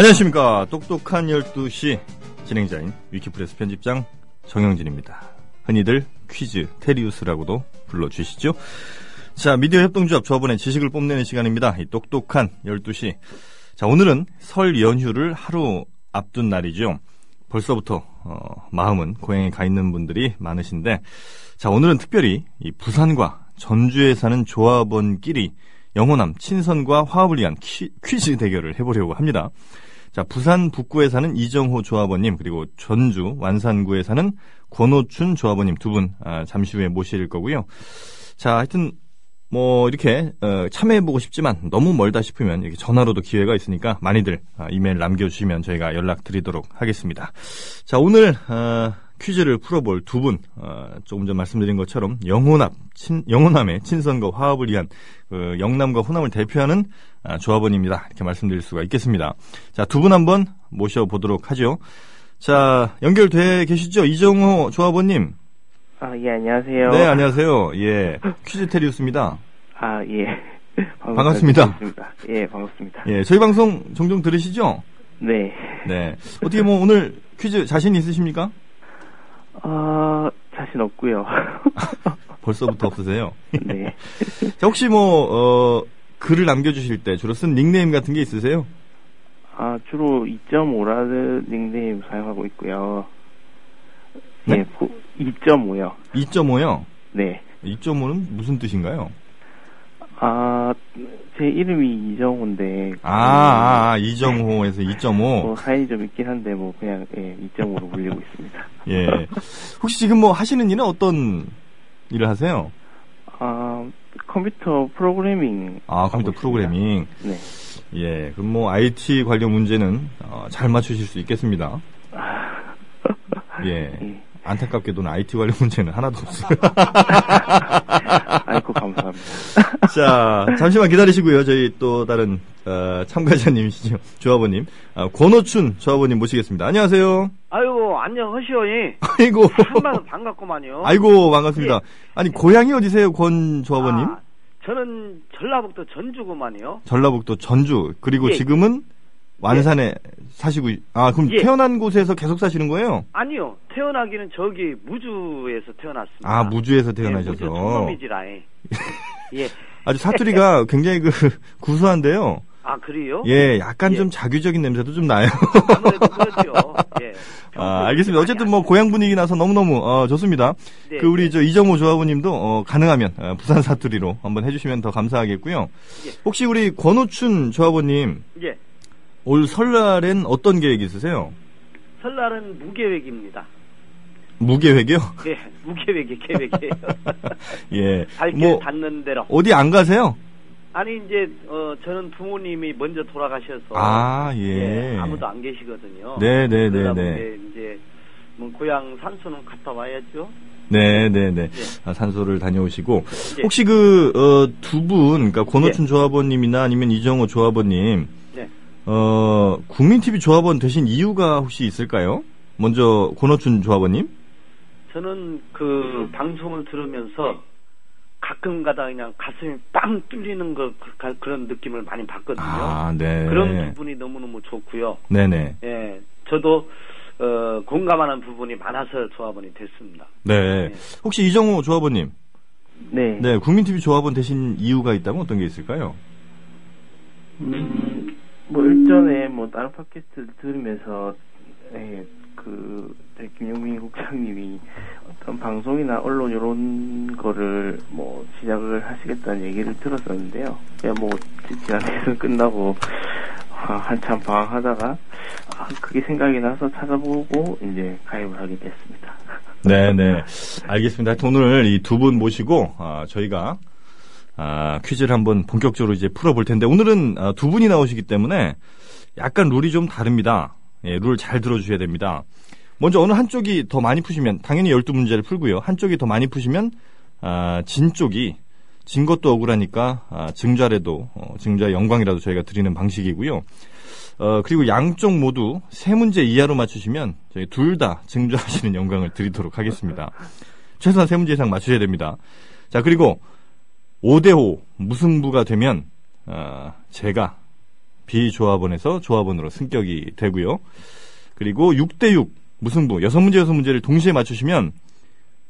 안녕하십니까. 똑똑한 12시 진행자인 위키프레스 편집장 정영진입니다. 흔히들 퀴즈 테리우스라고도 불러주시죠. 자, 미디어 협동조합 조합원의 지식을 뽐내는 시간입니다. 이 똑똑한 12시. 자, 오늘은 설 연휴를 하루 앞둔 날이죠. 벌써부터 어, 마음은 고향에 가 있는 분들이 많으신데 자 오늘은 특별히 이 부산과 전주에 사는 조합원끼리 영호남 친선과 화합을 위한 퀴, 퀴즈 대결을 해보려고 합니다. 자 부산 북구에 사는 이정호 조합원님 그리고 전주 완산구에 사는 권호춘 조합원님 두 분 아, 잠시 후에 모실 거고요. 자 하여튼 뭐 이렇게 어, 참여해보고 싶지만 너무 멀다 싶으면 이렇게 전화로도 기회가 있으니까 많이들 어, 이메일 남겨주시면 저희가 연락드리도록 하겠습니다. 자 오늘 어, 퀴즈를 풀어볼 두 분, 어, 조금 전 말씀드린 것처럼 영호남, 친, 영호남의 친선과 화합을 위한 그 영남과 호남을 대표하는 아, 조합원입니다. 이렇게 말씀드릴 수가 있겠습니다. 자, 두 분 한번 모셔보도록 하죠. 자, 연결돼 계시죠? 이정호 조합원님. 아, 예, 안녕하세요. 네, 안녕하세요. 예. 퀴즈 테리우스입니다. 아, 예. 반갑습니다. 반갑습니다. 예, 반갑습니다. 예, 저희 방송 종종 들으시죠? 네. 네. 어떻게 뭐 오늘 퀴즈 자신 있으십니까? 아, 자신 없고요. 벌써부터 없으세요? 네. 자, 혹시 뭐, 어, 글을 남겨주실 때 주로 쓴 닉네임 같은 게 있으세요? 아, 주로 2.5라는 닉네임 사용하고 있고요. 네? 예, 2.5요. 2.5요? 네. 2.5는 무슨 뜻인가요? 아, 제 이름이 이정호인데. 아, 아, 아 이정호에서 2.5. 뭐, 사연이 좀 있긴 한데, 뭐, 그냥, 예, 2.5로 불리고 있습니다. 예. 혹시 지금 뭐 하시는 일은 어떤 일을 하세요? 아, 컴퓨터 프로그래밍. 아, 컴퓨터 프로그래밍. 네. 예. 그럼 뭐 IT 관련 문제는 어, 잘 맞추실 수 있겠습니다. 예. 예. 안타깝게도는 IT 관련 문제는 하나도 없어요. 아이고, 감사합니다. 자, 잠시만 기다리시고요. 저희 또 다른 어, 참가자님이시죠. 조합원님. 아, 권호춘 조합원님 모시겠습니다. 안녕하세요. 아이고 안녕하시오 예. 아이고. 한번 반갑구만요. 아이고, 반갑습니다. 아니, 고향이 어디세요, 권 조합원님? 아, 저는 전라북도 전주구만요. 전라북도 전주. 그리고 예. 지금은 완산에 사시고, 있- 아, 그럼 예. 태어난 곳에서 계속 사시는 거예요? 아니요 태어나기는 저기 무주에서 태어났습니다. 아, 무주에서 예, 태어나셔서. 무주 통놈이지라에. 예. 아주 사투리가 굉장히 그 구수한데요. 아 그래요? 예, 약간 예. 좀 자규적인 냄새도 좀 나요. 아무래도 그렇죠. 예. 아, 알겠습니다. 어쨌든 뭐 고향 분위기 나서 너무너무 어, 좋습니다. 네, 그 우리 네. 저 이정호 조합원님도 어, 가능하면 어, 부산 사투리로 한번 해주시면 더 감사하겠고요. 예. 혹시 우리 권호춘 조합원님 예. 올 설날엔 어떤 계획 있으세요? 설날은 무계획입니다. 무계획이요? 예, 무계획이 계획이에요. 예. 발길 뭐 닿는 대로. 어디 안 가세요? 아니 이제 어 저는 부모님이 먼저 돌아가셔서 아, 예. 아무도 안 계시거든요. 네, 네, 네, 그러다 네. 보니 이제 뭐 고향 산소는 갔다 와야죠. 네, 네, 네. 예. 아, 산소를 다녀오시고 예. 혹시 그두 분, 그러니까 권호춘 조합원님이나 아니면 이정호 조합원님, 네. 어 국민TV 조합원 되신 이유가 혹시 있을까요? 먼저 권호춘 조합원님. 저는 그 방송을 들으면서 가끔 가다 그냥 가슴이 빵 뚫리는 거 그- 그 런 느낌을 많이 받거든요. 아, 네. 그런 부분이 너무너무 좋고요. 네네. 예, 저도 어, 공감하는 부분이 많아서 조합원이 됐습니다. 네. 네. 혹시 이정호 조합원님, 네. 네 국민TV 조합원 되신 이유가 있다면 어떤 게 있을까요? 음, 뭐 일전에 뭐 다른 팟캐스트를 들으면서 예, 그 김영민 국장님이 어떤 방송이나 언론 이런 거를 뭐 시작을 하시겠다는 얘기를 들었었는데요. 그냥 뭐 지- 지난 대선 끝나고 아, 한참 방황하다가 아, 그게 생각이 나서 찾아보고 이제 가입을 하게 됐습니다. 네네. 알겠습니다. 하여튼 오늘 이 두 분 모시고, 아, 저희가, 아, 퀴즈를 한번 본격적으로 이제 풀어볼 텐데, 오늘은 아, 두 분이 나오시기 때문에 약간 룰이 좀 다릅니다. 예, 룰 잘 들어주셔야 됩니다. 먼저 어느 한쪽이 더 많이 푸시면, 당연히 12문제를 풀고요. 한쪽이 더 많이 푸시면, 아, 진 쪽이, 진 것도 억울하니까, 아, 증자라도, 어, 증자의 영광이라도 저희가 드리는 방식이고요. 어, 그리고 양쪽 모두 세 문제 이하로 맞추시면 저희 둘 다 증조하시는 영광을 드리도록 하겠습니다. 최소한 세 문제 이상 맞추셔야 됩니다. 자, 그리고 5대5 무승부가 되면 어, 제가 B조합원에서 조합원으로 승격이 되고요. 그리고 6대6 무승부 여섯 문제 여섯 문제를 동시에 맞추시면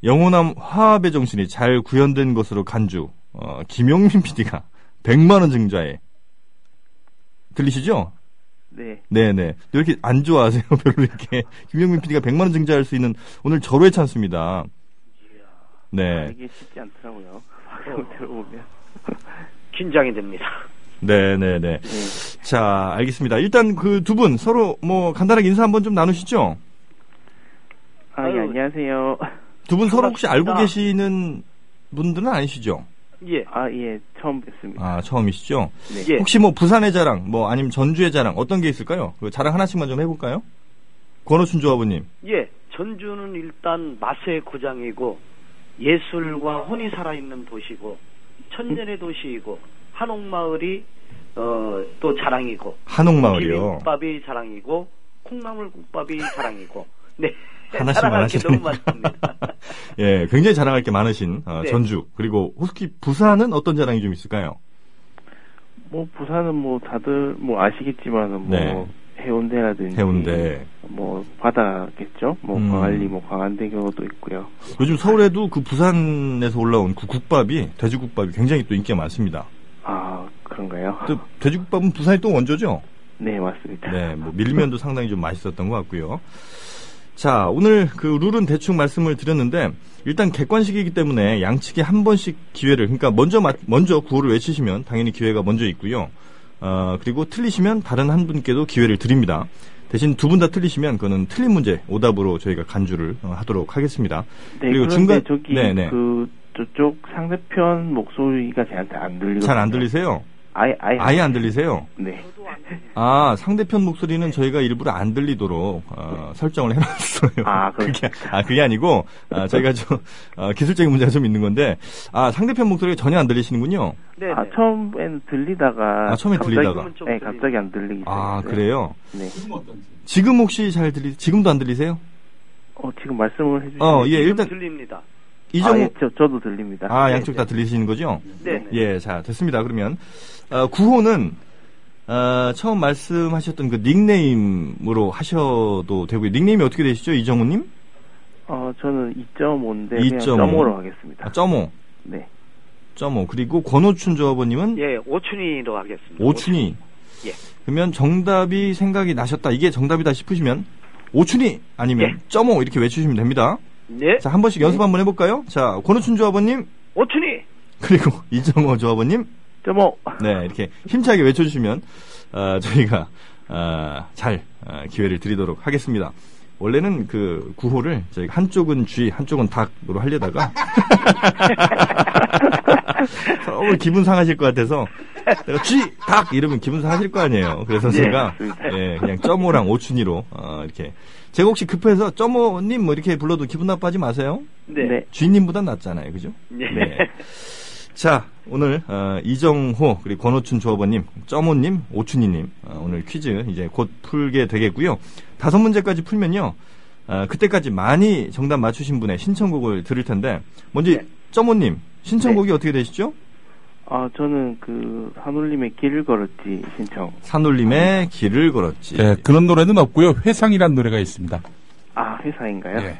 영호남 화합의 정신이 잘 구현된 것으로 간주 어, 김용민 PD가 100만 원 증자에 들리시죠? 네. 네네. 왜 이렇게 안 좋아하세요? 별로 이렇게 김용민 PD가 100만 원 증자할 수 있는 오늘 절호의 찬스입니다. 네. 이게 쉽지 않더라고요. 방송 들어보면. 긴장이 됩니다. 네네네. 네. 자, 알겠습니다. 일단 그 두 분 서로 뭐 간단하게 인사 한번 좀 나누시죠? 아, 예. 안녕하세요. 두 분 서로 혹시 알고. 계시는 분들은 아니시죠? 예. 아, 예, 처음 뵙습니다. 아, 처음이시죠? 네. 예. 혹시 뭐 부산의 자랑, 뭐 아니면 전주의 자랑 어떤 게 있을까요? 그 자랑 하나씩만 좀 해볼까요? 권호춘 조합원님. 예. 전주는 일단 맛의 고장이고 예술과 혼이 살아있는 도시고 천년의 도시이고 한옥마을이 어, 또 자랑이고 한옥마을이요. 비빔국밥이 자랑이고 콩나물국밥이 자랑이고 네 너무 하시네요. 많습니다. 예, 굉장히 자랑할 게 많으신 어, 네. 전주. 그리고 혹시 부산은 어떤 자랑이 좀 있을까요? 뭐, 부산은 뭐, 다들 뭐 아시겠지만은 뭐, 네. 해운대라든지. 해운대. 뭐, 바다겠죠? 뭐, 음. 광안리, 뭐, 광안대교도 있고요. 요즘 서울에도 그 부산에서 올라온 그 국밥이 돼지국밥이 굉장히 또 인기가 많습니다. 아, 그런가요? 또 돼지국밥은 부산이 또 원조죠? 네, 맞습니다. 네, 뭐 밀면도 상당히 좀 맛있었던 것 같고요. 자, 오늘 그 룰은 대충 말씀을 드렸는데 일단 객관식이기 때문에 양측에 한 번씩 기회를 그러니까 먼저 맞- 먼저 구호를 외치시면 당연히 기회가 먼저 있고요. 어, 그리고 틀리시면 다른 한 분께도 기회를 드립니다. 대신 두 분 다 틀리시면 그거는 틀린 문제 오답으로 저희가 간주를 어, 하도록 하겠습니다. 네, 그리고 중간- 저기, 네네. 그, 저쪽 상대편 목소리가 저한테 안 들리거든요. 잘안 들리세요? 아예, 아예. 아예 안 들리세요? 네. 아, 상대편 목소리는 저희가 일부러 안 들리도록 어, 설정을 해놨어요. 아, 그렇- 그게, 아, 그게 아니고 아, 저희가 좀 어, 기술적인 문제가 좀 있는 건데 아, 상대편 목소리가 전혀 안 들리시는군요. 네. 아, 처음에는 들리다가. 아, 처음에 들리다가. 네, 갑자기 안 들리기 아. 그래요? 네. 지금 혹시 잘 들리, 지금도 안 들리세요? 어, 지금 말씀을 해주시면. 어, 예, 일단 들립니다. 이정우 아, 예, 저, 저도 들립니다. 아, 네, 양쪽 다 들리시는 거죠? 네. 네. 예, 자, 됐습니다. 그러면 어, 구호는 어, 처음 말씀하셨던 그 닉네임으로 하셔도 되고요. 닉네임이 어떻게 되시죠, 이정우님? 어, 저는 2.5인데 2.5. 그냥 점으로 하겠습니다. 아, 점오, 네. 점오. 그리고 권호춘 조합원님은 예, 오춘이로 하겠습니다. 오춘이. 예. 그러면 정답이 생각이 나셨다. 이게 정답이다 싶으시면 오춘이 아니면 예. 점오 이렇게 외치시면 됩니다. 네. 자, 한 번씩 연습 한번 해볼까요? 자, 권호춘 조합원님 오춘이. 그리고 이정호 조합원님 점오. 네, 이렇게 힘차게 외쳐주시면 어, 저희가 어, 잘 어, 기회를 드리도록 하겠습니다. 원래는 그 구호를 저희가 한쪽은 쥐, 한쪽은 닭으로 하려다가 너무 기분 상하실 것 같아서 내가 쥐, 닭 이러면 기분 상하실 거 아니에요. 그래서 네, 제가. 예, 그냥 점오랑 오춘이로 어, 이렇게 제가 혹시 급해서 점오님 뭐 이렇게 불러도 기분 나빠하지 마세요. 네. 네. 쥐님보단 낫잖아요, 그죠? 네. 자, 오늘 어, 이정호 그리고 권호춘 조합원님, 점호님, 오춘희님 어, 오늘 퀴즈 이제 곧 풀게 되겠고요. 다섯 문제까지 풀면요. 어, 그때까지 많이 정답 맞추신 분의 신청곡을 들을 텐데 먼저 네. 점호님 신청곡이 어떻게 되시죠? 아, 저는 그, 한올림의 길을 걸었지 신청. 산울림의 길을 걸었지. 예, 그런 노래는 없고요. 회상이라는 노래가 있습니다. 아, 회사인가요? 예.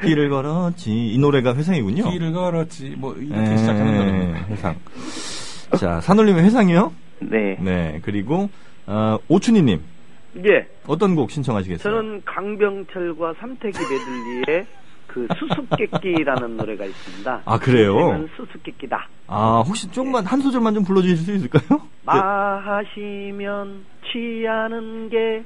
길을 걸었지. 이 노래가 회상이군요. 길을 걸었지. 뭐 이렇게 예, 시작하는 노래입니다. 회상. 자, 산울림의 회상이요. 네. 네, 그리고 어, 오춘희님 예. 어떤 곡 신청하시겠어요? 저는 강병철과 삼태기 메들리의 그 수수께끼라는 노래가 있습니다. 아 그래요? 수수께끼다. 아 혹시 조금만 한 소절만 좀 불러주실 수 있을까요? 마시면 취하는 게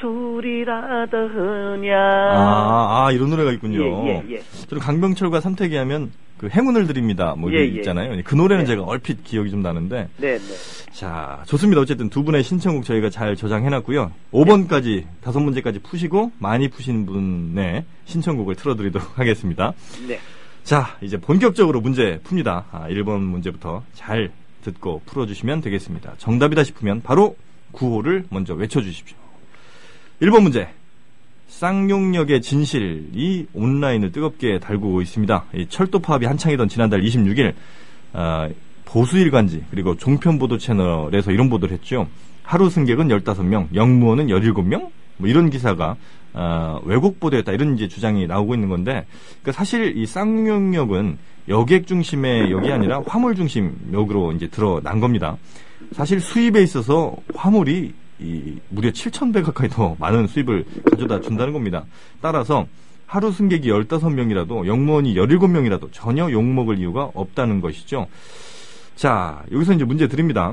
술이라더냐. 아, 아, 이런 노래가 있군요. 예, 예, 예. 저는 강병철과 삼태기 하면 그 행운을 드립니다. 뭐 예, 예. 있잖아요. 그 노래는 네. 제가 얼핏 기억이 좀 나는데 네, 네. 자 좋습니다. 어쨌든 두 분의 신청곡 저희가 잘 저장해 놨고요. 5번까지 다섯 문제까지 푸시고 많이 푸신 분의 신청곡을 틀어 드리도록 하겠습니다. 네. 자, 이제 본격적으로 문제 풉니다. 아, 1번 문제부터 잘 듣고 풀어 주시면 되겠습니다. 정답이다 싶으면 바로 구호를 먼저 외쳐 주십시오. 1번 문제. 쌍용역의 진실이 온라인을 뜨겁게 달구고 있습니다. 이 철도 파업이 한창이던 지난달 26일, 어, 보수일간지 그리고 종편보도 채널에서 이런 보도를 했죠. 하루 승객은 15명, 영무원은 17명? 뭐 이런 기사가 어, 왜곡 보도였다 이런 이제 주장이 나오고 있는 건데 그러니까 사실 이 쌍용역은 여객 중심의 역이 아니라 화물 중심 역으로 이제 드러난 겁니다. 사실 수입에 있어서 화물이 이 무려 7,000배 가까이 더 많은 수입을 가져다 준다는 겁니다. 따라서 하루 승객이 15명이라도 영무원이 17명이라도 전혀 욕먹을 이유가 없다는 것이죠. 자, 여기서 이제 문제 드립니다.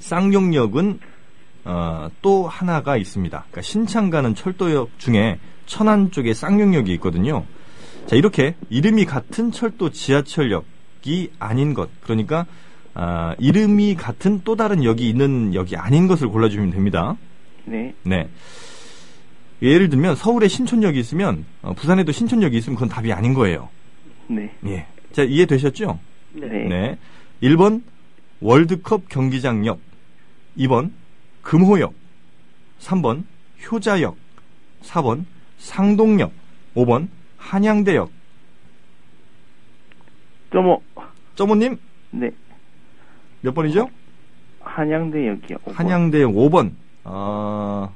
쌍용역은 어, 또 하나가 있습니다. 그러니까 신창 가는 철도역 중에 천안 쪽에 쌍용역이 있거든요. 자, 이렇게 이름이 같은 철도 지하철역이 아닌 것. 그러니까 아, 이름이 같은 또 다른 역이 있는 역이 아닌 것을 골라주면 됩니다. 네. 네. 예를 들면 서울에 신촌역이 있으면 어, 부산에도 신촌역이 있으면 그건 답이 아닌 거예요. 네. 예. 자, 이해되셨죠? 네. 네. 네. 1번 월드컵 경기장역, 2번 금호역, 3번 효자역, 4번 상동역, 5번 한양대역. 점오. 점호님 네. 몇 번이죠? 한양대역이요. 오번. 한양대역 5번. 아,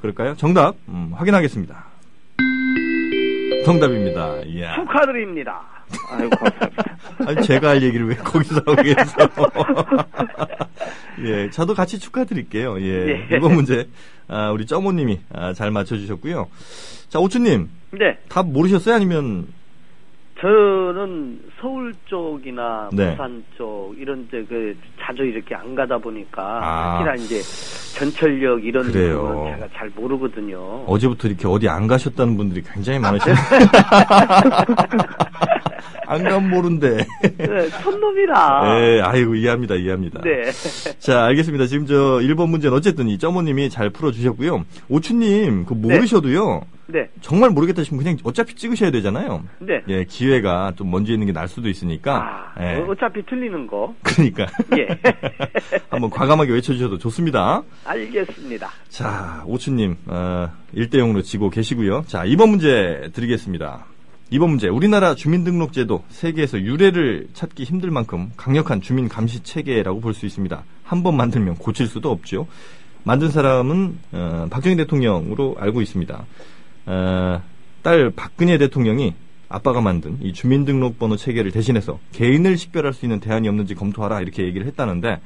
그럴까요? 정답 음, 확인하겠습니다. 정답입니다. 이야. 축하드립니다. 아이고, 감사합니다. 아니, 제가 할 얘기를 왜 거기서 하고 계세요? 예, 저도 같이 축하드릴게요. 예. 예. 이번 문제, 아, 우리 점호님이 아, 잘 맞춰주셨고요. 자, 오추님, 네. 답 모르셨어요? 아니면, 저는 서울 쪽이나 네. 부산 쪽 이런 데그 자주 이렇게 안 가다 보니까 아. 특히나 이제 전철역 이런. 거는 제가 잘 모르거든요. 어제부터 이렇게 어디 안 가셨다는 분들이 굉장히 많으시네요. 안간 모른데. 네, 손놈이라. 예, 아이고, 이해합니다, 이해합니다. 네. 자, 알겠습니다. 지금 저 1번 문제는 어쨌든 이 점호님이 잘 풀어주셨고요. 오추님, 그 모르셔도요. 네. 정말 모르겠다 싶으면 그냥 어차피 찍으셔야 되잖아요. 네. 예, 기회 가 좀 먼저 있는 게 날 수도 있으니까. 아, 예. 어, 어차피 틀리는 거. 그러니까. 예. 한번 과감하게 외쳐주셔도 좋습니다. 알겠습니다. 자, 오추님, 어, 1대0으로 지고 계시고요. 자, 2번 문제 드리겠습니다. 2번 문제. 우리나라 주민등록제도 세계에서 유례를 찾기 힘들 만큼 강력한 주민 감시 체계라고 볼 수 있습니다. 한 번 만들면 고칠 수도 없죠. 만든 사람은 어, 박정희 대통령으로 알고 있습니다. 어, 딸 박근혜 대통령이 아빠가 만든 이 주민등록번호 체계를 대신해서 개인을 식별할 수 있는 대안이 없는지 검토하라 이렇게 얘기를 했다는데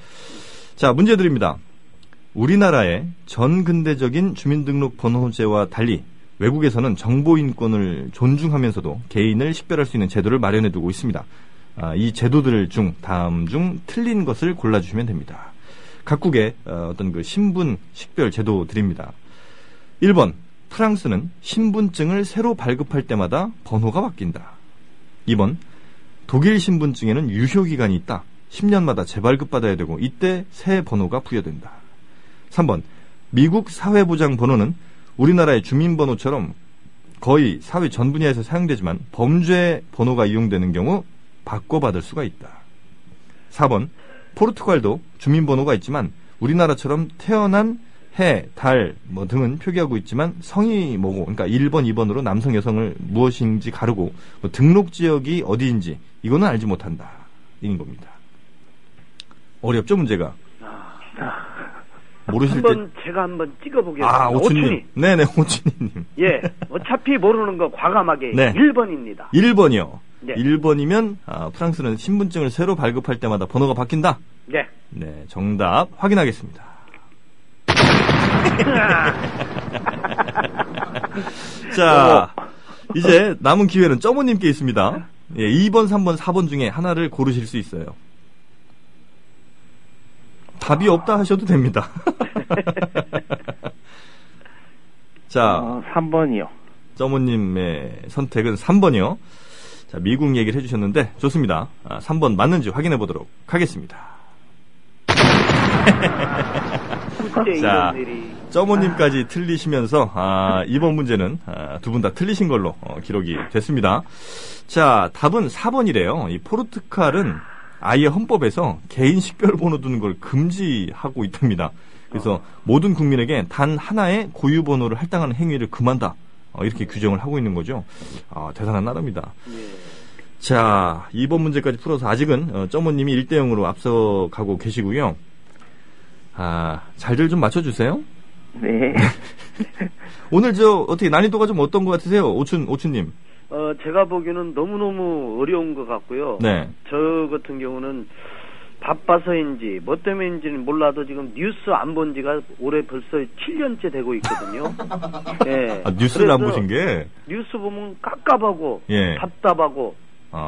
자 문제 드립니다. 우리나라의 전근대적인 주민등록번호제와 달리 외국에서는 정보인권을 존중하면서도 개인을 식별할 수 있는 제도를 마련해 두고 있습니다. 아, 이 제도들 중 다음 중 틀린 것을 골라주시면 됩니다. 각국의 어, 어떤 그 신분 식별 제도들입니다. 1번 프랑스는 신분증을 새로 발급할 때마다 번호가 바뀐다. 2번 독일 신분증에는 유효 기간이 있다. 10년마다 재발급 받아야 되고 이때 새 번호가 부여된다. 3번 미국 사회보장 번호는 우리나라의 주민번호처럼 거의 사회 전 분야에서 사용되지만 범죄 번호가 이용되는 경우 바꿔받을 수가 있다. 4번 포르투갈도 주민번호가 있지만 우리나라처럼 태어난 해, 달, 뭐 등은 표기하고 있지만 성이 뭐고, 그러니까 1번, 2번으로 남성, 여성을 무엇인지 가르고 뭐 등록 지역이 어디인지 이거는 알지 못한다. 이인 겁니다. 어렵죠 문제가? 모르실 때 한번 제가 한번 찍어보겠습니다. 아, 오춘님. 오춘이. 네네, 오춘님. 예. 어차피 모르는 거 과감하게 네. 1번입니다. 1번이요. 네. 1번이면 아, 프랑스는 신분증을 새로 발급할 때마다 번호가 바뀐다. 네. 네, 정답 확인하겠습니다. 자, 이제 남은 기회는 점호님께 있습니다. 예, 2번, 3번, 4번 중에 하나를 고르실 수 있어요. 답이 없다 하셔도 됩니다. 자, 어, 3번이요. 점호님의 선택은 3번이요. 자, 미국 얘기를 해주셨는데, 좋습니다. 아, 3번 맞는지 확인해 보도록 하겠습니다. 자. 점호님까지 틀리시면서, 아, 이번 문제는 두분 다 틀리신 걸로 어, 기록이 됐습니다. 자, 답은 4번이래요. 이 포르투갈은 아예 헌법에서 개인 식별 번호 두는 걸 금지하고 있답니다. 그래서 모든 국민에게 단 하나의 고유 번호를 할당하는 행위를 금한다. 어, 이렇게 규정을 하고 있는 거죠. 아, 대단한 나라입니다. 예. 자, 2번 문제까지 풀어서 아직은 어, 점모님이 1대 0으로 앞서가고 계시고요. 아, 잘들 좀 맞춰주세요. 네. 오늘 저 어떻게 난이도가 좀 어떤 것 같으세요, 오춘 오춘님? 어, 제가 보기에는 너무 너무 어려운 것 같고요. 네. 저 같은 경우는 바빠서인지 뭐 때문인지는 몰라도 지금 뉴스 안 본 지가 올해 벌써 7년째 되고 있거든요. 예. 아, 뉴스를 안 보신 게 뉴스 보면 깝깝하고 예. 답답하고 아,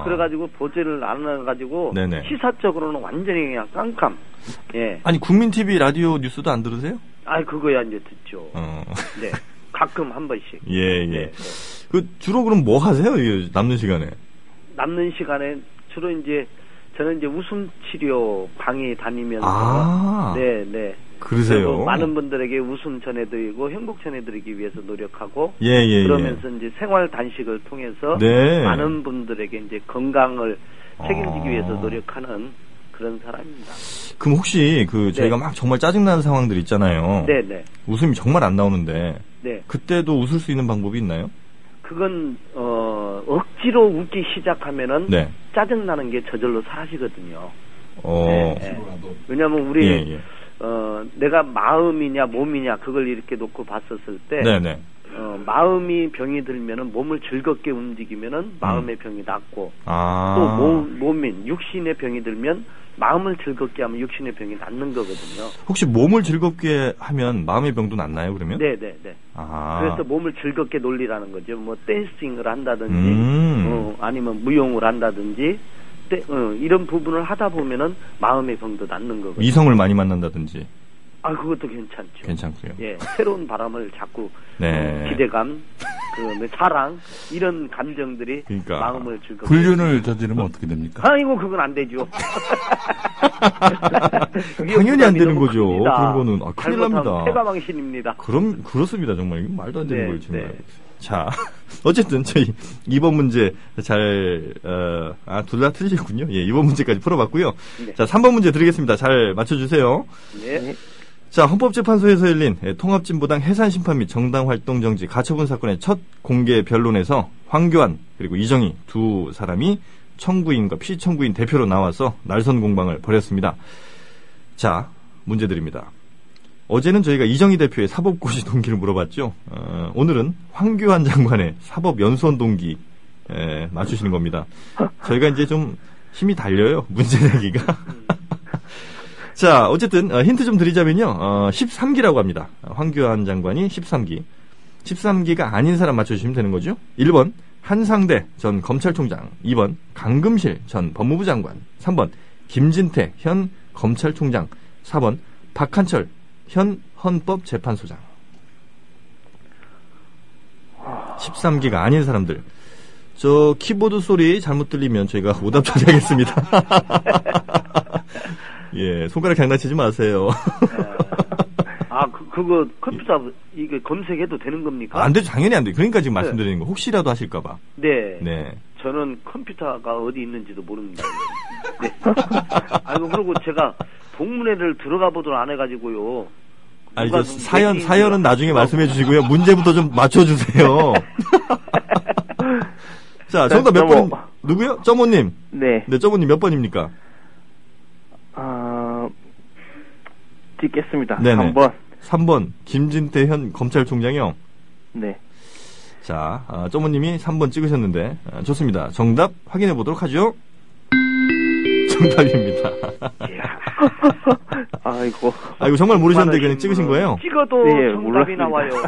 어, 그래가지고 보지를 안 해가지고 네네. 시사적으로는 완전히 그냥 깜깜. 예. 아니 국민 TV 라디오 뉴스도 안 들으세요? 아 그거야 이제 듣죠. 어. 네. 가끔 한 번씩. 예, 예. 네, 네. 그 주로 그럼 뭐 하세요? 이 남는 시간에? 남는 시간에 주로 이제 저는 이제 웃음 치료 방에 다니면서 아. 네, 네. 그러세요? 많은 분들에게 웃음 전해드리고 행복 전해드리기 위해서 노력하고 예, 예, 예. 그러면서 이제 생활 단식을 통해서 네. 많은 분들에게 이제 건강을 책임지기 아. 위해서 노력하는 그런 사람입니다. 그럼 혹시 그 저희가 네. 막 정말 짜증나는 상황들 있잖아요. 네, 네, 웃음이 정말 안 나오는데 네. 그때도 웃을 수 있는 방법이 있나요? 그건 어 억지로 웃기 시작하면은 네. 짜증 나는 게 저절로 사라지거든요. 어. 네, 네. 왜냐하면 우리 예, 예. 어 내가 마음이냐 몸이냐 그걸 이렇게 놓고 봤었을 때 네, 네. 어, 마음이 병이 들면은 몸을 즐겁게 움직이면은 마음의 병이 낫고 음. 아. 또 몸, 몸인 육신의 병이 들면 마음을 즐겁게 하면 육신의 병이 낫는 거거든요. 혹시 몸을 즐겁게 하면 마음의 병도 낫나요, 그러면? 네, 네, 네. 아. 그래서 몸을 즐겁게 놀리라는 거죠. 뭐 댄싱을 한다든지, 음. 어, 아니면 무용을 한다든지, 때- 어, 이런 부분을 하다 보면은 마음의 병도 낫는 거거든요. 이성을 많이 만난다든지 아, 그것도 괜찮죠. 괜찮고요. 예, 새로운 바람을 자꾸 네. 어, 기대감, 그 사랑 이런 감정들이 그러니까 마음을 즐겁게. 불륜을 저지르면 어떻게 됩니까? 아이고 그건 안 되죠. 당연히 안 되는 거죠. 큽니다. 그런 거는. 아, 큰일 납니다. 패가망신입니다. 그럼 그렇습니다. 정말 말도 안 되는 네, 걸 지금 네. 자, 어쨌든 저희 이번 문제 잘 어, 아, 둘 다 틀리셨군요. 예, 이번 문제까지 풀어봤고요. 네. 자, 3번 문제 드리겠습니다. 잘 맞춰주세요. 예. 자, 헌법재판소에서 열린 예, 통합진보당 해산심판 및 정당활동 정지 가처분 사건의 첫 공개 변론에서 황교안 그리고 이정희 두 사람이 청구인과 피청구인 대표로 나와서 날선 공방을 벌였습니다. 자, 문제 드립니다. 어제는 저희가 이정희 대표의 사법고시 동기를 물어봤죠. 어, 오늘은 황교안 장관의 사법연수원 동기 에, 맞추시는 겁니다. 저희가 이제 좀 힘이 달려요. 문제 내기가. 자, 어쨌든 어, 힌트 좀 드리자면요. 어, 13기라고 합니다. 어, 황교안 장관이 13기. 13기가 아닌 사람 맞춰주시면 되는 거죠. 1번 한상대 전 검찰총장, 2번 강금실 전 법무부 장관, 3번 김진태 현 검찰총장, 4번 박한철 현 헌법재판소장. 13기가 아닌 사람들. 저 키보드 소리 잘못 들리면 저희가 오답 처리하겠습니다. 예, 손가락 장난치지 마세요. 아, 그, 그거 컴퓨터 이게 검색해도 되는 겁니까? 안 되죠. 당연히 안 돼요. 그러니까 지금 네. 말씀드리는 거. 혹시라도 하실까 봐. 네. 네. 저는 컴퓨터가 어디 있는지도 모릅니다. 네. 아이고 그리고 제가 동문회를 들어가 보도록 안 해가지고요. 좀 사연, 사연은 나중에 말씀해 주시고요. 문제부터 좀 맞춰주세요. 자, 정답 몇. 번, 누구요? 점오님. 네. 네, 점오님 몇 번입니까? 아, 찍겠습니다. 네네. 한번 3번, 김진태 현 검찰총장이요. 네. 자, 아, 점오님이 3번 찍으셨는데, 아, 좋습니다. 정답 확인해 보도록 하죠. 정답입니다. 아이고. 아, 이거 정말 모르셨는데 그냥 찍으신 거예요? 찍어도 네, 정답이 몰랐습니다. 나와요.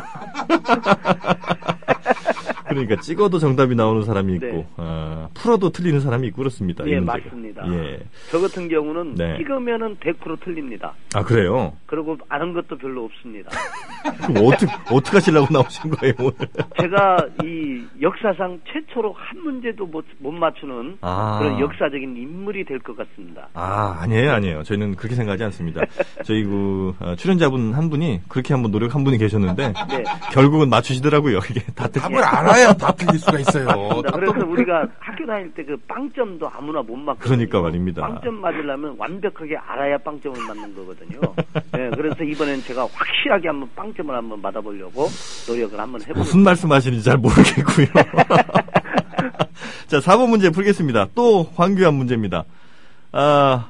그러니까 찍어도 정답이 나오는 사람이 있고, 네. 아, 풀어도 틀리는 사람이 있고 그렇습니다. 이 예. 맞습니다. 예. 저 같은 경우는 네. 찍으면은 100% 틀립니다. 아, 그래요? 그리고 아는 것도 별로 없습니다. 그럼 어떻게, 어떻게 하시려고 나오신 거예요, 오늘? 제가 이 역사상 최초로 한 문제도 못, 못 맞추는 아. 그런 역사적인 인물이 될 것 같습니다. 아, 아니에요, 아니에요. 저희는 그렇게 생각하지 않습니다. 저희 그, 어, 출연자분 한 분이 그렇게 한번 노력 한 분이 계셨는데, 네. 결국은 맞추시더라고요. 이게 다 틀- 답을 알아야 다 틀릴 수가 있어요. 답도 그래서 우리가 학교 다닐 때 그 빵점도 아무나 못 맞거든요. 그러니까 말입니다. 빵점 맞으려면 완벽하게 알아야 빵점을 맞는 거거든요. 네, 그래서 이번엔 제가 확실하게 한번 빵점을 한번 맞아보려고 노력을 한번 해보겠습니다. 무슨 말씀 하시는지 잘 모르겠고요. 자, 4번 문제 풀겠습니다. 또 황교안 문제입니다. 아,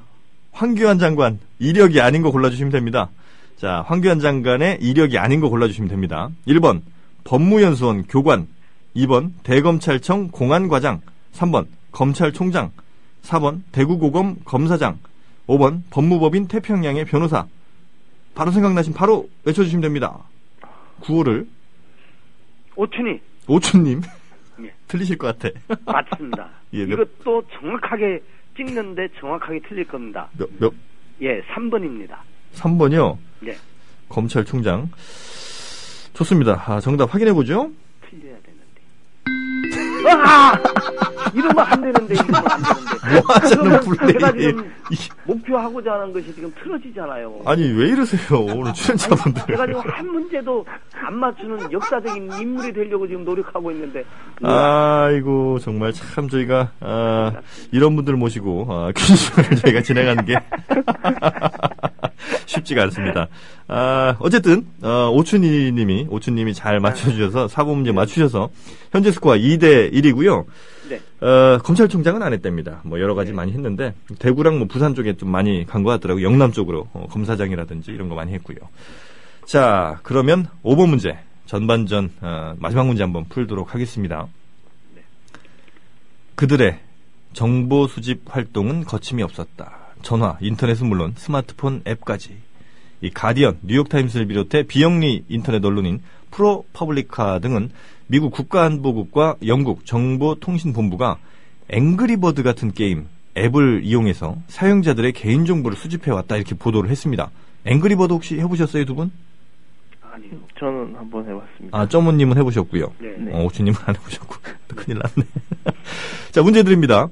황교안 장관 이력이 아닌 거 골라주시면 됩니다. 자, 황교안 장관의 이력이 아닌 거 골라주시면 됩니다. 1번 법무연수원 교관 2번 대검찰청 공안과장 3번 검찰총장 4번 대구고검 검사장 5번 법무법인 태평양의 변호사 바로 생각나신 바로 외쳐주시면 됩니다. 구호를 오춘이 오춘님 예. 틀리실 것 같아. 맞습니다. 예, 몇- 이것도 정확하게 찍는데 정확하게 틀릴 겁니다. 몇, 몇, 예, 3번입니다. 3번이요. 네, 검찰총장. 좋습니다. 아, 정답 확인해보죠. 아! 이러면 안 되는데, 이러면 안 되는데. 뭐 하자는 그러면 제가. 지금 목표하고자 하는 것이 지금 틀어지잖아요. 아니, 왜 이러세요, 오늘 출연자분들. 제가 지금 한 문제도 안 맞추는 역사적인 인물이 되려고 지금 노력하고 있는데. 아이고, 정말 참 저희가, 아, 이런 분들 모시고, 아, 퀴즈쇼를 저희가 진행하는 게 쉽지가 않습니다. 아, 어쨌든, 어, 오춘희 님이, 오춘님이 잘 맞춰주셔서, 사고 문제 맞추셔서, 현재 스코어 2대 1이고요. 네. 어, 검찰총장은 안 했답니다. 뭐 여러 가지 많이 했는데 대구랑 뭐 부산 쪽에 좀 많이 간 것 같더라고요. 영남 쪽으로 어, 검사장이라든지 이런 거 많이 했고요. 자, 그러면 5번 문제 전반전 어, 마지막 문제 한번 풀도록 하겠습니다. 그들의 정보 수집 활동은 거침이 없었다. 전화, 인터넷은 물론 스마트폰 앱까지. 이 가디언, 뉴욕타임스를 비롯해 비영리 인터넷 언론인 프로 퍼블리카 등은 미국 국가안보국과 영국 정보통신본부가 앵그리버드 같은 게임 앱을 이용해서 사용자들의 개인정보를 수집해 왔다 이렇게 보도를 했습니다. 앵그리버드 혹시 해보셨어요 두 분? 아니요. 저는 한번 해봤습니다. 아 점모님은 해보셨고요. 네. 네. 어, 오추님은 안 해보셨고 큰일 났네. 자 문제 드립니다.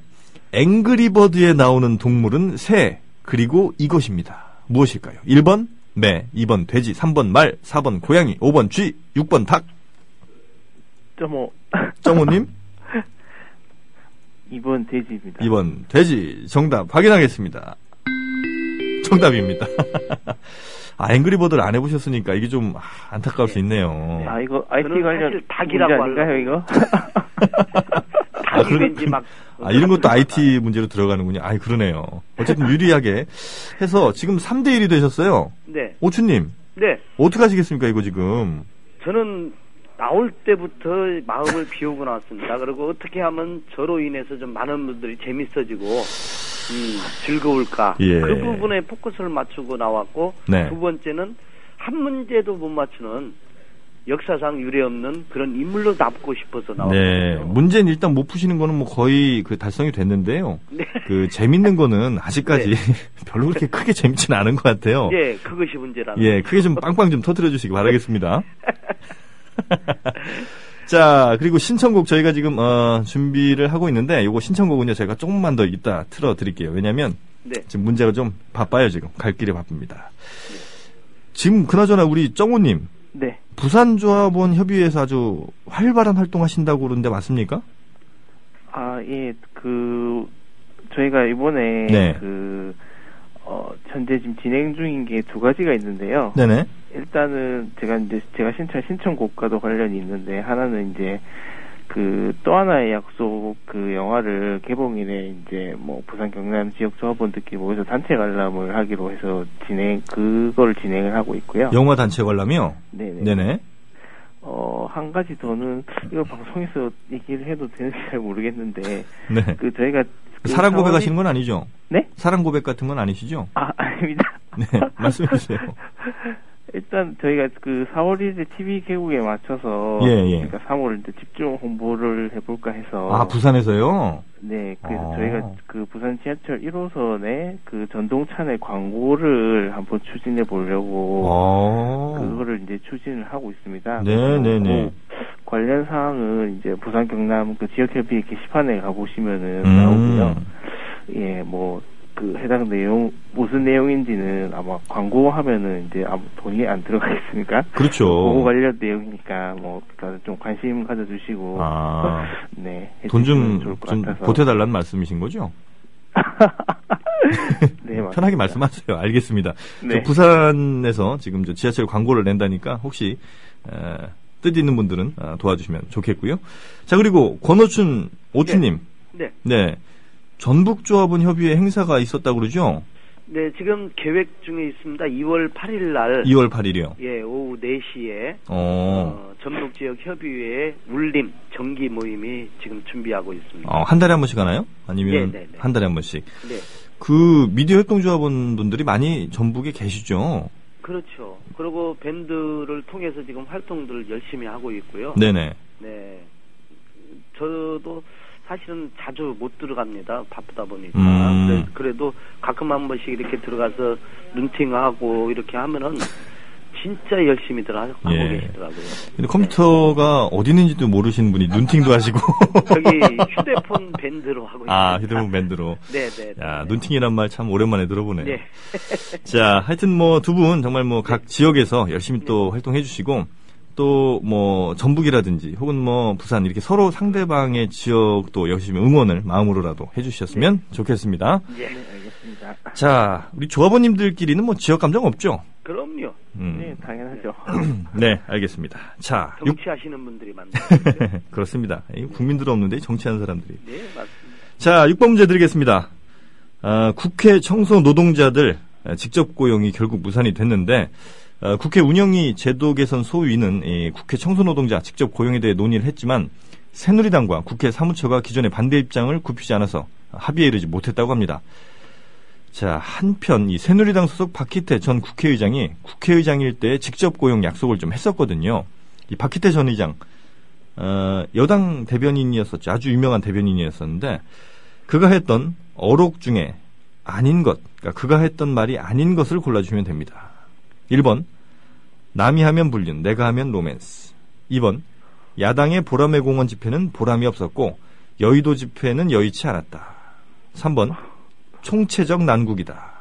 앵그리버드에 나오는 동물은 새 그리고 이것입니다. 무엇일까요? 1번 매, 2번 돼지, 3번 말, 4번 고양이, 5번 쥐, 6번 닭. 점오 정호님 2번 돼지입니다. 2번 돼지 정답 확인하겠습니다. 정답입니다. 아 앵그리버드를 안 해보셨으니까 이게 좀 아, 안타까울 수 있네요. 아 이거 IT 관련 닭이라고 아닌가요 이거? 아, 왠지 막. 아, 이런 것도 IT 문제로 들어가는군요. 아이, 그러네요. 어쨌든 유리하게 해서 지금 3대1이 되셨어요. 네. 오추님, 네. 어떻게 하시겠습니까, 이거 지금? 저는 나올 때부터 마음을 비우고 나왔습니다. 그리고 어떻게 하면 저로 인해서 좀 많은 분들이 재밌어지고 음, 즐거울까 예. 그 부분에 포커스를 맞추고 나왔고 네. 두 번째는 한 문제도 못 맞추는 역사상 유례없는 그런 인물로 남고 싶어서 네. 나왔거든요. 문제는 일단 못 푸시는 거는 뭐 거의 그 달성이 됐는데요. 네. 그 재밌는 거는 아직까지 별로 그렇게 크게 재밌지는 않은 것 같아요. 예, 그것이 문제라는. 예, 크게 좀 빵빵 좀 터트려 주시기 바라겠습니다. 자, 그리고 신청곡 저희가 지금 어, 준비를 하고 있는데 요거 신청곡은요 제가 조금만 더 이따 틀어 드릴게요. 왜냐면 네. 지금 문제가 좀 바빠요, 지금. 갈 길이 바쁩니다. 지금 그나저나 우리 정우님 네. 부산조합원 협의회에서 아주 활발한 활동하신다고 그러는데 맞습니까? 아, 예, 그, 저희가 이번에, 네. 그, 어, 현재 지금 진행 중인 게 두 가지가 있는데요. 네네. 일단은 제가 이제, 제가 신청, 신청곡과도 관련이 있는데, 하나는 이제, 그, 또 하나의 약속 그 영화를 개봉일에 이제, 뭐, 부산 경남 지역 조합원들끼리 모여서 단체 관람을 하기로 해서 진행, 그거를 진행을 하고 있고요. 영화 단체 관람이요? 네네. 네네. 어, 한 가지 더는, 이거 방송에서 얘기를 해도 되는지 잘 모르겠는데, 네. 그 저희가 그 사랑 고백 하시는 건 아니죠? 네? 사랑 고백 같은 건 아니시죠? 아 아닙니다. 네. 말씀해 주세요. 일단 저희가 그 4월 1일 TV 개국에 맞춰서 예, 예. 그러니까 3월 이제 집중 홍보를 해볼까 해서 아, 부산에서요? 네 그래서 아. 저희가 그 부산 지하철 1호선에 그 전동차내 광고를 한번 추진해 보려고 어. 그거를 이제 추진을 하고 있습니다. 네, 네, 네. 그 관련 사항은 이제 부산 경남 그 지역협의회 게시판에 가보시면은 음. 나오고요. 예, 뭐, 그 해당 내용, 무슨 내용인지는 아마 광고하면은 이제 아무 돈이 안 들어가겠습니까? 그거 그렇죠. 관련 내용이니까 뭐, 그러니까 좀 관심 가져주시고, 아. 네. 돈 좀. 보태달라는 말씀이신 거죠? 네, 맞습니다. 편하게 말씀하세요. 알겠습니다. 저 네. 부산에서 지금 저 지하철 광고를 낸다니까 혹시 에, 뜻 있는 분들은 아, 도와주시면 좋겠고요. 자 그리고 권오춘 오춘님 네. 네. 전북조합원 협의회 행사가 있었다고 그러죠? 네, 지금 계획 중에 있습니다. 2월 8일 날 2월 8일이요. 예, 오후 4시에 어. 어, 전북 지역 협의회 울림 정기 모임이 지금 준비하고 있습니다. 어, 한 달에 한 번씩 하나요? 아니면 네, 네, 네. 한 달에 한 번씩? 네. 그 미디어 협동조합원 분들이 많이 전북에 계시죠? 그렇죠. 그리고 밴드를 통해서 지금 활동들을 열심히 하고 있고요. 네네. 네. 저도 사실은 자주 못 들어갑니다. 바쁘다 보니까. 음. 그래- 그래도 가끔 한 번씩 이렇게 들어가서 눈팅하고 이렇게 하면은 진짜 열심히들 하- 하고 예. 계시더라고요. 근데 컴퓨터가 어디 있는지도 모르시는 분이 눈팅도 하시고. 저기 휴대폰 밴드로 하고 아, 있습니다. 휴대폰 밴드로. 네, 네. 네. 야, 눈팅이란 말 참 오랜만에 들어보네요. 네. 자, 하여튼 뭐 두 분 정말 뭐 각 지역에서 열심히 또 활동해 주시고 또 뭐 전북이라든지 혹은 뭐 부산 이렇게 서로 상대방의 지역도 열심히 응원을 마음으로라도 해 주셨으면 좋겠습니다. 예. 네, 알겠습니다. 자, 우리 조합원님들끼리는 뭐 지역 감정 없죠? 그럼요. 음. 네, 당연하죠. 네, 알겠습니다. 자, 육 정치하시는 분들이 많죠. 그렇습니다. 이 국민들은 없는데 정치하는 사람들이. 네, 맞습니다. 자, 6번 문제 드리겠습니다. 아, 국회 청소 노동자들 아, 직접 고용이 결국 무산이 됐는데 아, 국회 운영위 제도 개선 소위는 이 국회 청소 노동자 직접 고용에 대해 논의를 했지만 새누리당과 국회 사무처가 기존의 반대 입장을 굽히지 않아서 합의에 이르지 못했다고 합니다. 자, 한편 이 새누리당 소속 박희태 전 국회의장이 국회의장일 때 직접 고용 약속을 좀 했었거든요. 이 박희태 전 의장 어, 여당 대변인이었었죠. 아주 유명한 대변인이었었는데 그가 했던 어록 중에 아닌 것, 그러니까 그가 했던 말이 아닌 것을 골라주시면 됩니다. 1번 남이 하면 불륜, 내가 하면 로맨스. 2번 야당의 보람의 공원 집회는 보람이 없었고 여의도 집회는 여의치 않았다. 3번 총체적 난국이다.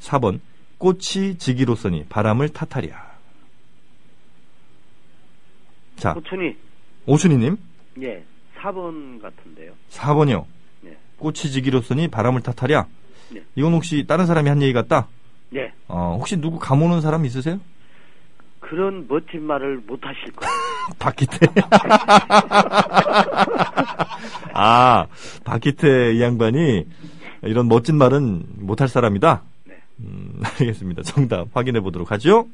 4번 꽃이 지기로서니 바람을 탓하랴. 자, 호춘이, 오순이님 예, 4번 같은데요. 4번이요. 네. 꽃이 지기로서니 바람을 탓하랴. 네. 이건 혹시 다른 사람이 한 얘기 같다? 예, 어, 혹시 누구 감오는 사람 있으세요? 그런 멋진 말을 못 하실 거예요. 박기태. 아, 박기태 이 양반이 이런 멋진 말은 못 할 사람이다? 네. 음, 알겠습니다. 정답 확인해 보도록 하죠.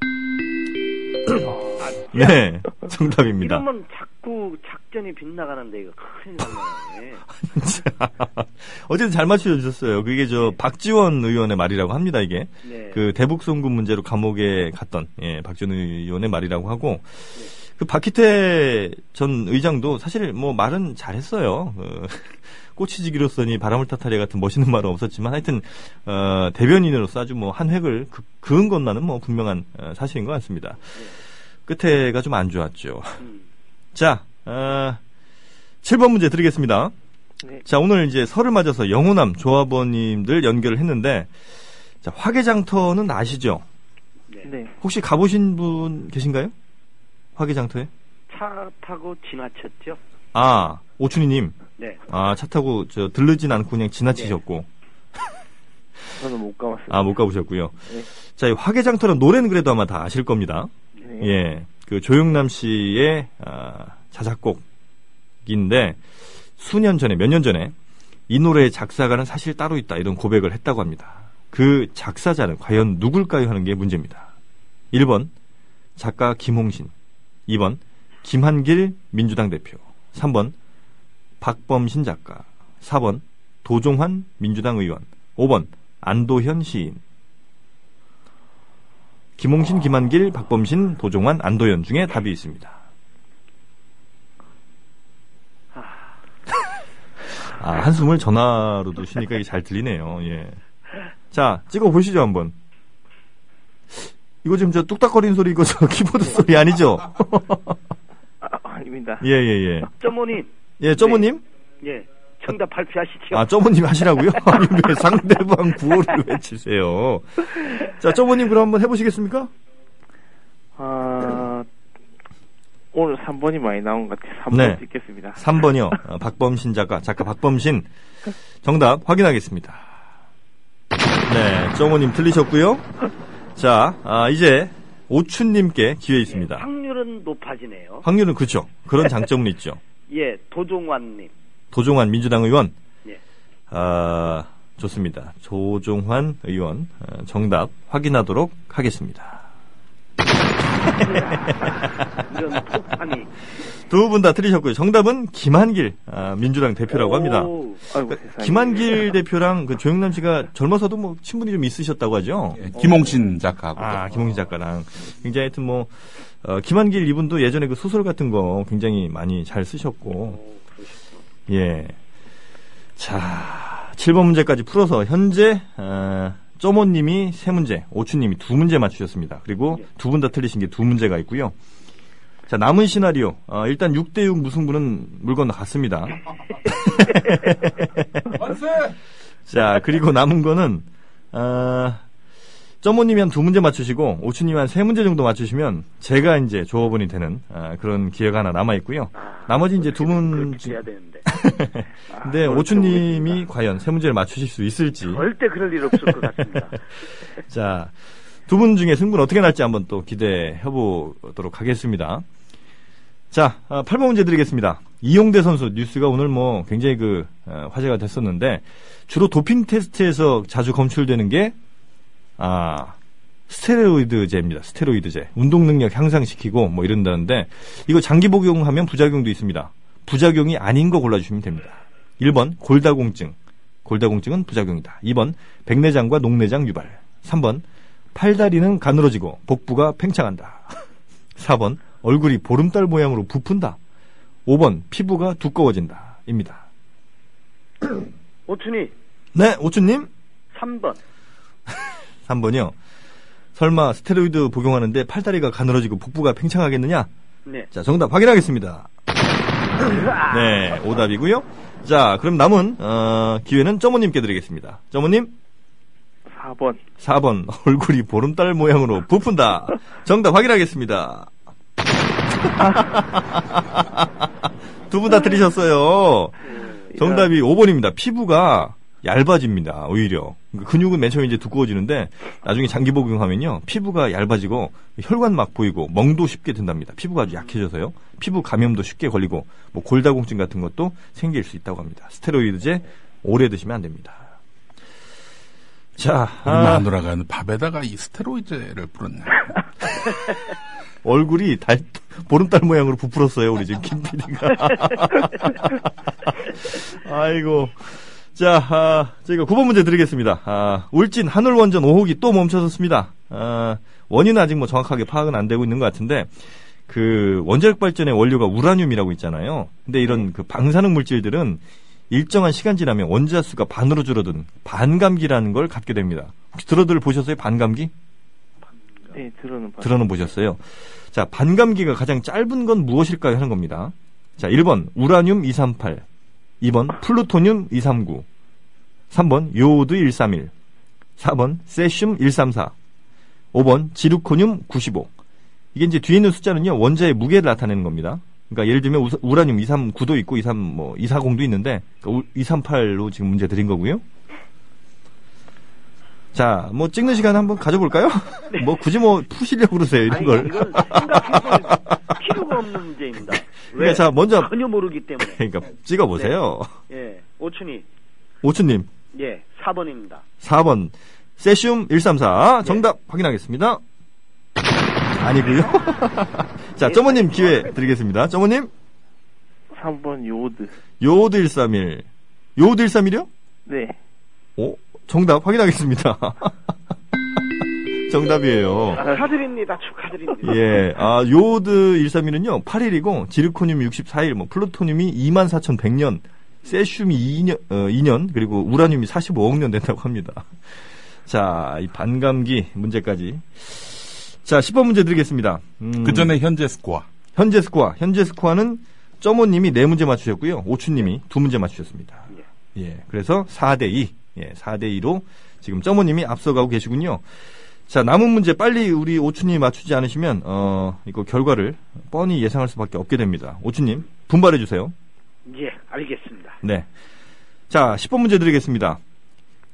네, 정답입니다. 이러면 자꾸 작전이 빗나가는데 이거 큰일 났네. 어쨌든 잘 맞춰주셨어요. 그게 저 박지원 의원의 말이라고 합니다, 이게. 네. 그 대북 송금 문제로 감옥에 갔던 예, 박지원 의원의 말이라고 하고 그 박희태 전 의장도 사실 뭐 말은 잘했어요. 그 꽃이 지기로서니 바람을 탓하랴 같은 멋있는 말은 없었지만 하여튼 어, 대변인으로서 아주 뭐 한 획을 그, 그은 것만은 뭐 분명한 어, 사실인 것 같습니다. 끝에가 좀 안 좋았죠. 음. 자, 어, 7번 문제 드리겠습니다. 네. 자, 오늘 이제 설을 맞아서 영호남 조합원님들 연결을 했는데, 자, 화개장터는 아시죠? 네. 네. 혹시 가보신 분 계신가요? 화개장터에? 차 타고 지나쳤죠? 아, 오춘희님. 네. 아, 차 타고 저 들르진 않고 그냥 지나치셨고. 저는 못 가봤습니다. 아, 못 가보셨고요. 네. 자, 이 화개장터는 노래는 그래도 아마 다 아실 겁니다. 네. 예, 그 조영남 씨의 아, 자작곡인데 수년 전에 몇 년 전에 이 노래의 작사가는 사실 따로 있다 이런 고백을 했다고 합니다. 그 작사자는 과연 누굴까요 하는 게 문제입니다. 1번 작가 김홍신, 2번 김한길 민주당 대표, 3번 박범신 작가, 4번 도종환 민주당 의원, 5번 안도현 시인. 김홍신, 김한길, 박범신, 도종환, 안도현 중에 답이 있습니다. 아, 한숨을 전화로도 쉬니까 이게 잘 들리네요. 예. 자, 찍어 보시죠, 한번. 이거 지금 저 뚝딱거리는 소리, 이거 저 키보드 소리 아니죠? 아, 아닙니다. 예, 예, 예. 점모님, 예, 점모님? 예, 정답 발표하시죠. 아, 점모님 하시라고요? 아니, 왜 상대방 구호를 외치세요? 자, 점모님 그럼 한번 해보시겠습니까? 아, 오늘 3번이 많이 나온 것 같아요. 3번 네. 찍겠습니다. 3번이요. 어, 박범신 작가, 작가 박범신. 정답 확인하겠습니다. 네, 정호님 틀리셨고요. 자, 아, 이제 오춘님께 기회 있습니다. 예, 확률은 높아지네요. 확률은 그렇죠. 그런 장점은 있죠. 예, 도종환님. 도종환 민주당 의원. 예. 아, 좋습니다. 조종환 의원 어, 정답 확인하도록 하겠습니다. 두 분 다 틀리셨고요. 정답은 김한길 아, 민주당 대표라고 합니다. 오, 아이고, 그. 김한길 대표랑 그 조영남 씨가 젊어서도 뭐 친분이 좀 있으셨다고 하죠. 예, 김홍신 작가하고. 아, 김홍진 작가랑 굉장히 하여튼 뭐 어, 김한길 이분도 예전에 그 소설 같은 거 굉장히 많이 잘 쓰셨고 오. 예. 자, 7번 문제까지 풀어서 현재 어, 쪼모님이 세 문제, 오추님이 두 문제 맞추셨습니다. 그리고 예. 두분 다 틀리신 게 두 문제가 있고요. 자, 남은 시나리오. 어, 일단 6대6 무승부는 물 건너 갔습니다. 자, 그리고 남은 거는, 어, 점모님이 한 두 문제 맞추시고, 오추님이 한 세 문제 정도 맞추시면, 제가 이제 조합원이 되는, 어, 그런 기회가 하나 남아 있고요. 나머지 이제 두 문, 해야 되는데. 근데 오추님이 과연 세 문제를 맞추실 수 있을지. 절대 그럴 일 없을 것 같습니다. 자, 두 분 중에 승부는 어떻게 날지 한번 또 기대해 보도록 하겠습니다. 자, 아, 8번 문제 드리겠습니다. 이용대 선수 뉴스가 오늘 뭐 굉장히 그 어, 화제가 됐었는데 주로 도핑 테스트에서 자주 검출되는 게 아, 스테로이드제입니다. 스테로이드제. 운동 능력 향상시키고 뭐 이런다는데 이거 장기 복용하면 부작용도 있습니다. 부작용이 아닌 거 골라주시면 됩니다. 1번 골다공증. 골다공증은 부작용이다. 2번 백내장과 녹내장 유발. 3번 팔다리는 가늘어지고 복부가 팽창한다. 4번 얼굴이 보름달 모양으로 부푼다. 5번 피부가 두꺼워진다. 입니다. 오춘이 네, 오춘님 3번. 3번이요. 설마 스테로이드 복용하는데 팔다리가 가늘어지고 복부가 팽창하겠느냐? 네. 자, 정답 확인하겠습니다. 네, 오답이고요. 자, 그럼 남은 어, 기회는 점모님께 드리겠습니다. 점모님 4번. 4번 얼굴이 보름달 모양으로 부푼다. 정답 확인하겠습니다. 두 분 다 틀리셨어요. 정답이 5번입니다. 피부가 얇아집니다. 오히려 그러니까 근육은 맨 처음에 이제 두꺼워지는데 나중에 장기 복용하면요 피부가 얇아지고 혈관 막 보이고 멍도 쉽게 든답니다. 피부가 아주 약해져서요. 피부 감염도 쉽게 걸리고 뭐 골다공증 같은 것도 생길 수 있다고 합니다. 스테로이드제 오래 드시면 안 됩니다. 자, 얼마 아, 안 돌아가는 밥에다가 이 스테로이드를 뿌렸네. 얼굴이 달, 보름달 모양으로 부풀었어요, 우리 지금 김 PD가. 아이고. 자, 아, 저희가 9번 문제 드리겠습니다. 아, 울진 하늘원전 5호기 또 멈춰섰습니다. 아, 원인은 아직 뭐 정확하게 파악은 안 되고 있는 것 같은데, 그 원자력 발전의 원료가 우라늄이라고 있잖아요. 근데 이런 그 방사능 물질들은 일정한 시간 지나면 원자 수가 반으로 줄어든 반감기라는 걸 갖게 됩니다. 혹시 들어들 보셨어요? 반감기? 네, 들어는 봤 들어는 보셨어요. 자, 반감기가 가장 짧은 건 무엇일까요? 하는 겁니다. 자, 1번 우라늄 238, 2번 플루토늄 239, 3번 요오드 131, 4번 세슘 134, 5번 지루코늄 95. 이게 이제 뒤에 있는 숫자는요, 원자의 무게를 나타내는 겁니다. 그러니까 예를 들면 우라늄 239도 있고 23, 뭐 240도 있는데 238로 지금 문제 드린 거고요. 자, 뭐 찍는 시간 한번 가져볼까요? 뭐 굳이 뭐 푸시려고 그러세요, 이런 아니, 걸. 이건 생각해볼 필요가 없는 문제입니다. 왜? 그러니까 자, 먼저 전혀 모르기 때문에. 그러니까 찍어보세요. 예. 오춘이. 오춘님, 예. 4번입니다. 4번. 세슘 134. 정답 확인하겠습니다. 아니고요 자, 점모님 기회 드리겠습니다. 점모님, 3번 요오드. 요오드 131. 요오드 131이요? 네. 오, 정답 확인하겠습니다. 정답이에요. 축하드립니다. 축하드립니다. 예, 아, 요오드 131은요, 8일이고, 지르코늄이 64일, 뭐, 플루토늄이 24,100년, 세슘이 2년, 어, 2년, 그리고 우라늄이 45억 년 된다고 합니다. 자, 이 반감기 문제까지. 자, 10번 문제 드리겠습니다. 음, 그 전에 현재 스코어. 현재 스코어. 현재 스코어는 점호님이 네 문제 맞추셨고요. 오추님이 두 문제 맞추셨습니다. 예. 그래서 4대2. 예, 4대2로 지금 점호님이 앞서가고 계시군요. 자, 남은 문제 빨리 우리 오추님이 맞추지 않으시면, 어, 이거 결과를 뻔히 예상할 수밖에 없게 됩니다. 오추님, 분발해주세요. 예. 알겠습니다. 네. 자, 10번 문제 드리겠습니다.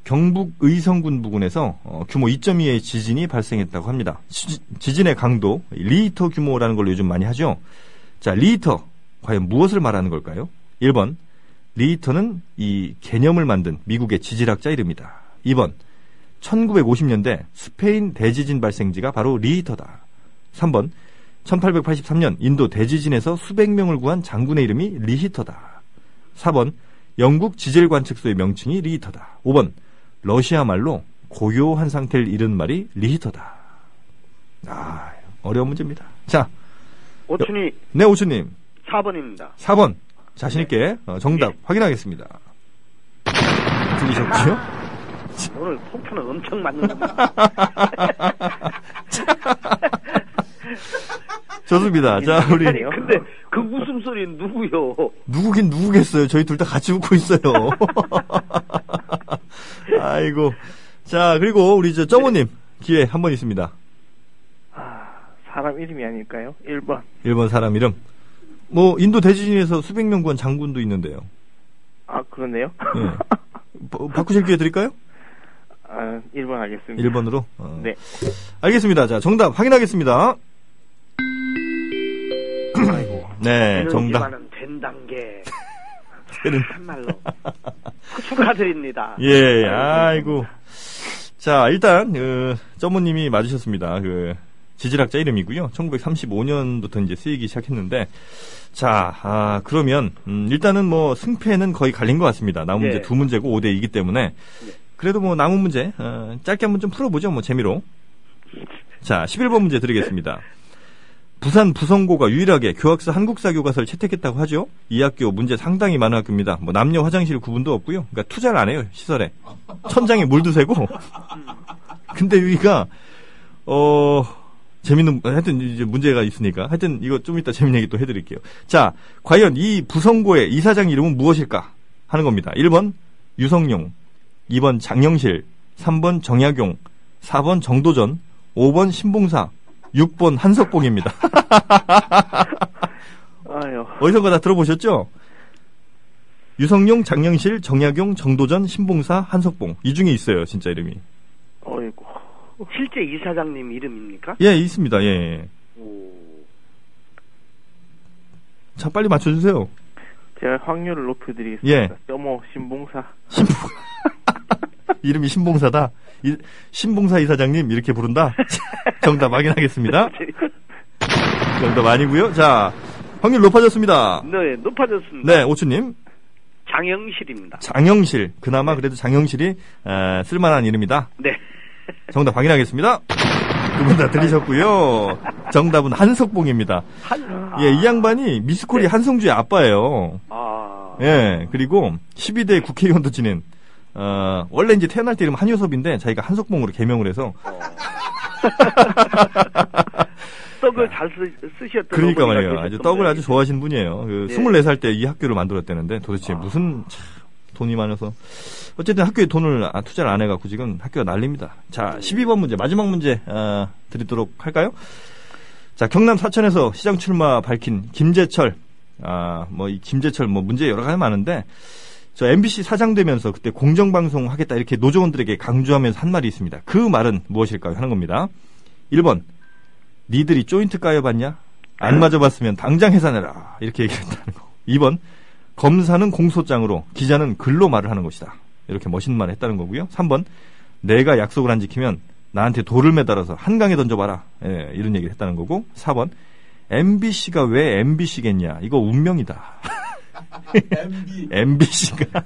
경북 의성군 부근에서 어, 규모 2.2의 지진이 발생했다고 합니다. 지, 지진의 강도 리히터 규모라는 걸로 요즘 많이 하죠. 자, 리히터 과연 무엇을 말하는 걸까요? 1번 리히터는 이 개념을 만든 미국의 지질학자 이름이다. 2번 1950년대 스페인 대지진 발생지가 바로 리히터다. 3번 1883년 인도 대지진에서 수백 명을 구한 장군의 이름이 리히터다. 4번 영국 지질 관측소의 명칭이 리히터다. 5번 러시아 말로 고요한 상태를 이른 말이 리히터다. 아, 어려운 문제입니다. 자, 오춘이 네, 오추님. 4번입니다. 4번. 자신있게 어, 정답 예. 확인하겠습니다. 들리셨고요? 오늘 폭탄은 엄청 맞는다. 좋습니다. 자, 우리. 근데 그 웃음소리는 누구요? 누구긴 누구겠어요. 저희 둘 다 같이 웃고 있어요. 아이고. 자, 그리고 우리 저 정호님 기회 한 번 있습니다. 아, 사람 이름이 아닐까요? 1번. 1번 사람 이름. 뭐, 인도 대지진에서 수백 명 구한 장군도 있는데요. 아, 그러네요. 예. 바- 바꾸실 기회 드릴까요? 아, 1번 하겠습니다. 1번으로? 어. 네. 알겠습니다. 자, 정답 확인하겠습니다. 네, 정답. 된 단계. 참말로. 축하드립니다. 예, 아이고. 자, 일단, 그, 점모님이 맞으셨습니다. 그, 지질학자 이름이고요. 1935년부터 이제 쓰이기 시작했는데, 자, 아, 그러면, 음, 일단은 뭐, 승패는 거의 갈린 것 같습니다. 남은 예. 문제 두 문제고 5대 2기 때문에. 그래도 뭐, 남은 문제, 어, 짧게 한번 좀 풀어보죠. 뭐, 재미로. 자, 11번 문제 드리겠습니다. 부산 부성고가 유일하게 교학사 한국사 교과서를 채택했다고 하죠. 이 학교 문제 상당히 많은 학교입니다. 뭐 남녀 화장실 구분도 없고요. 그러니까 투자를 안 해요 시설에. 천장에 물도 새고. 근데 여기가 어 재밌는 하여튼 이제 문제가 있으니까 하여튼 이거 좀 이따 재밌는 얘기 또 해드릴게요. 자 과연 이 부성고의 이사장 이름은 무엇일까 하는 겁니다. 1번 유성용, 2번 장영실, 3번 정약용, 4번 정도전, 5번 신봉사, 6번 한석봉입니다. 아유, 어디선가 다 들어보셨죠? 유성용, 장영실, 정약용, 정도전, 신봉사, 한석봉. 이 중에 있어요, 진짜 이름이. 어이구. 실제 이사장님 이름입니까? 예, 있습니다, 예. 오. 자, 빨리 맞춰주세요. 제가 확률을 높여드리겠습니다. 예. 점오 신봉사. 신봉, 이름이 신봉사다. 이- 신봉사 이사장님, 이렇게 부른다? 정답 확인하겠습니다. 정답 아니고요 자, 확률 높아졌습니다. 네, 높아졌습니다. 네, 오추님. 장영실입니다. 장영실. 그나마 그래도 장영실이, 에, 쓸만한 이름이다. 네. 정답 확인하겠습니다. 두 분 다 들으셨고요. 정답은 한석봉입니다. 한, 예, 이 양반이 미스코리 네. 한성주의 아빠예요. 아. 예, 그리고 12대 국회의원도 지낸, 어, 원래 이제 태어날 때 이름 한효섭인데 자기가 한석봉으로 개명을 해서 어. 떡을 잘 쓰, 쓰셨던 그러니까 말이에요. 아주 떡을 아주. 좋아하시는 분이에요. 그 네. 24살 때 이 학교를 만들었다는데 도대체 아. 무슨 참 돈이 많아서 어쨌든 학교에 돈을 아, 투자를 안 해갖고 지금 학교가 난립니다. 자, 12번 문제 마지막 문제 어, 드리도록 할까요? 자, 경남 사천에서 시장 출마 밝힌 김재철 아, 뭐 이 김재철 뭐 문제 여러 가지 많은데 저 MBC 사장 되면서 그때 공정방송 하겠다 이렇게 노조원들에게 강조하면서 한 말이 있습니다. 그 말은 무엇일까요? 하는 겁니다. 1번 니들이 조인트 까여봤냐? 안 맞아봤으면 당장 해산해라. 이렇게 얘기했다는 거. 2번, 검사는 공소장으로, 기자는 글로 말을 하는 것이다. 이렇게 멋있는 말을 했다는 거고요. 3번, 내가 약속을 안 지키면 나한테 돌을 매달아서 한강에 던져봐라. 예, 이런 얘기를 했다는 거고. 4번, MBC가 왜 MBC겠냐? 이거 운명이다. MB. MBC가.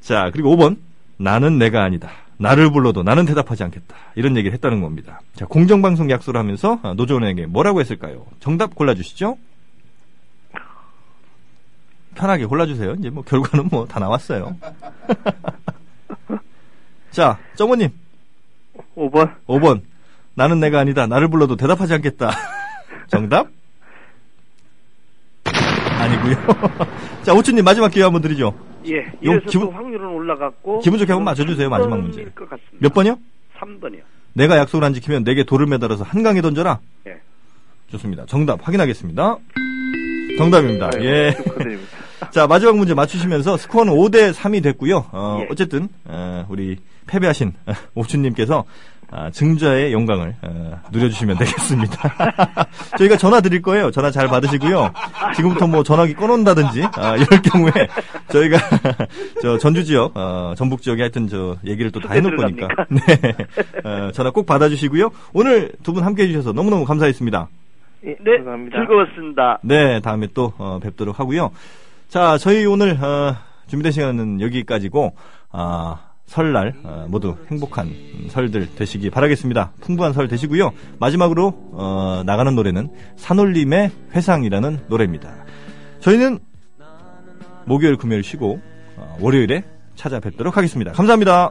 자, 그리고 5번. 나는 내가 아니다. 나를 불러도 나는 대답하지 않겠다. 이런 얘기를 했다는 겁니다. 자, 공정방송 약속을 하면서 아, 노조원에게 뭐라고 했을까요? 정답 골라주시죠. 편하게 골라주세요. 이제 뭐 결과는 뭐 다 나왔어요. 자, 정원님 5번. 5번. 나는 내가 아니다. 나를 불러도 대답하지 않겠다. 정답? 아니고요. 자, 오춘님 마지막 기회 한번 드리죠. 예. 요 이래서 기분- 또 확률은 올라갔고. 기분 좋게 한번 맞춰주세요, 마지막 문제. 몇 번이요? 3번이요. 내가 약속을 안 지키면 내게 돌을 매달아서 한강에 던져라. 예. 좋습니다. 정답 확인하겠습니다. 정답입니다. 아유, 예. 자, 마지막 문제 맞추시면서 스코어는 5대 3이 됐고요. 어, 예. 어쨌든, 어, 우리 패배하신 오춘님께서 아, 증자의 영광을 어, 누려주시면 되겠습니다. 저희가 전화 드릴 거예요. 전화 잘 받으시고요. 지금부터 뭐 전화기 꺼놓는다든지 아, 이럴 경우에 저희가 저 전주 지역, 어, 전북 지역에 하여튼 저 얘기를 또 다 해놓을 거니까 네 어, 전화 꼭 받아주시고요. 오늘 두 분 함께해 주셔서 너무너무 감사했습니다. 예, 네, 감사합니다. 즐거웠습니다. 네, 다음에 또 어, 뵙도록 하고요. 자, 저희 오늘 어, 준비된 시간은 여기까지고 아, 설날 어, 모두 행복한 음, 설들 되시기 바라겠습니다. 풍부한 설 되시고요. 마지막으로 어, 나가는 노래는 산울림의 회상이라는 노래입니다. 저희는 목요일, 금요일 쉬고 어, 월요일에 찾아뵙도록 하겠습니다. 감사합니다.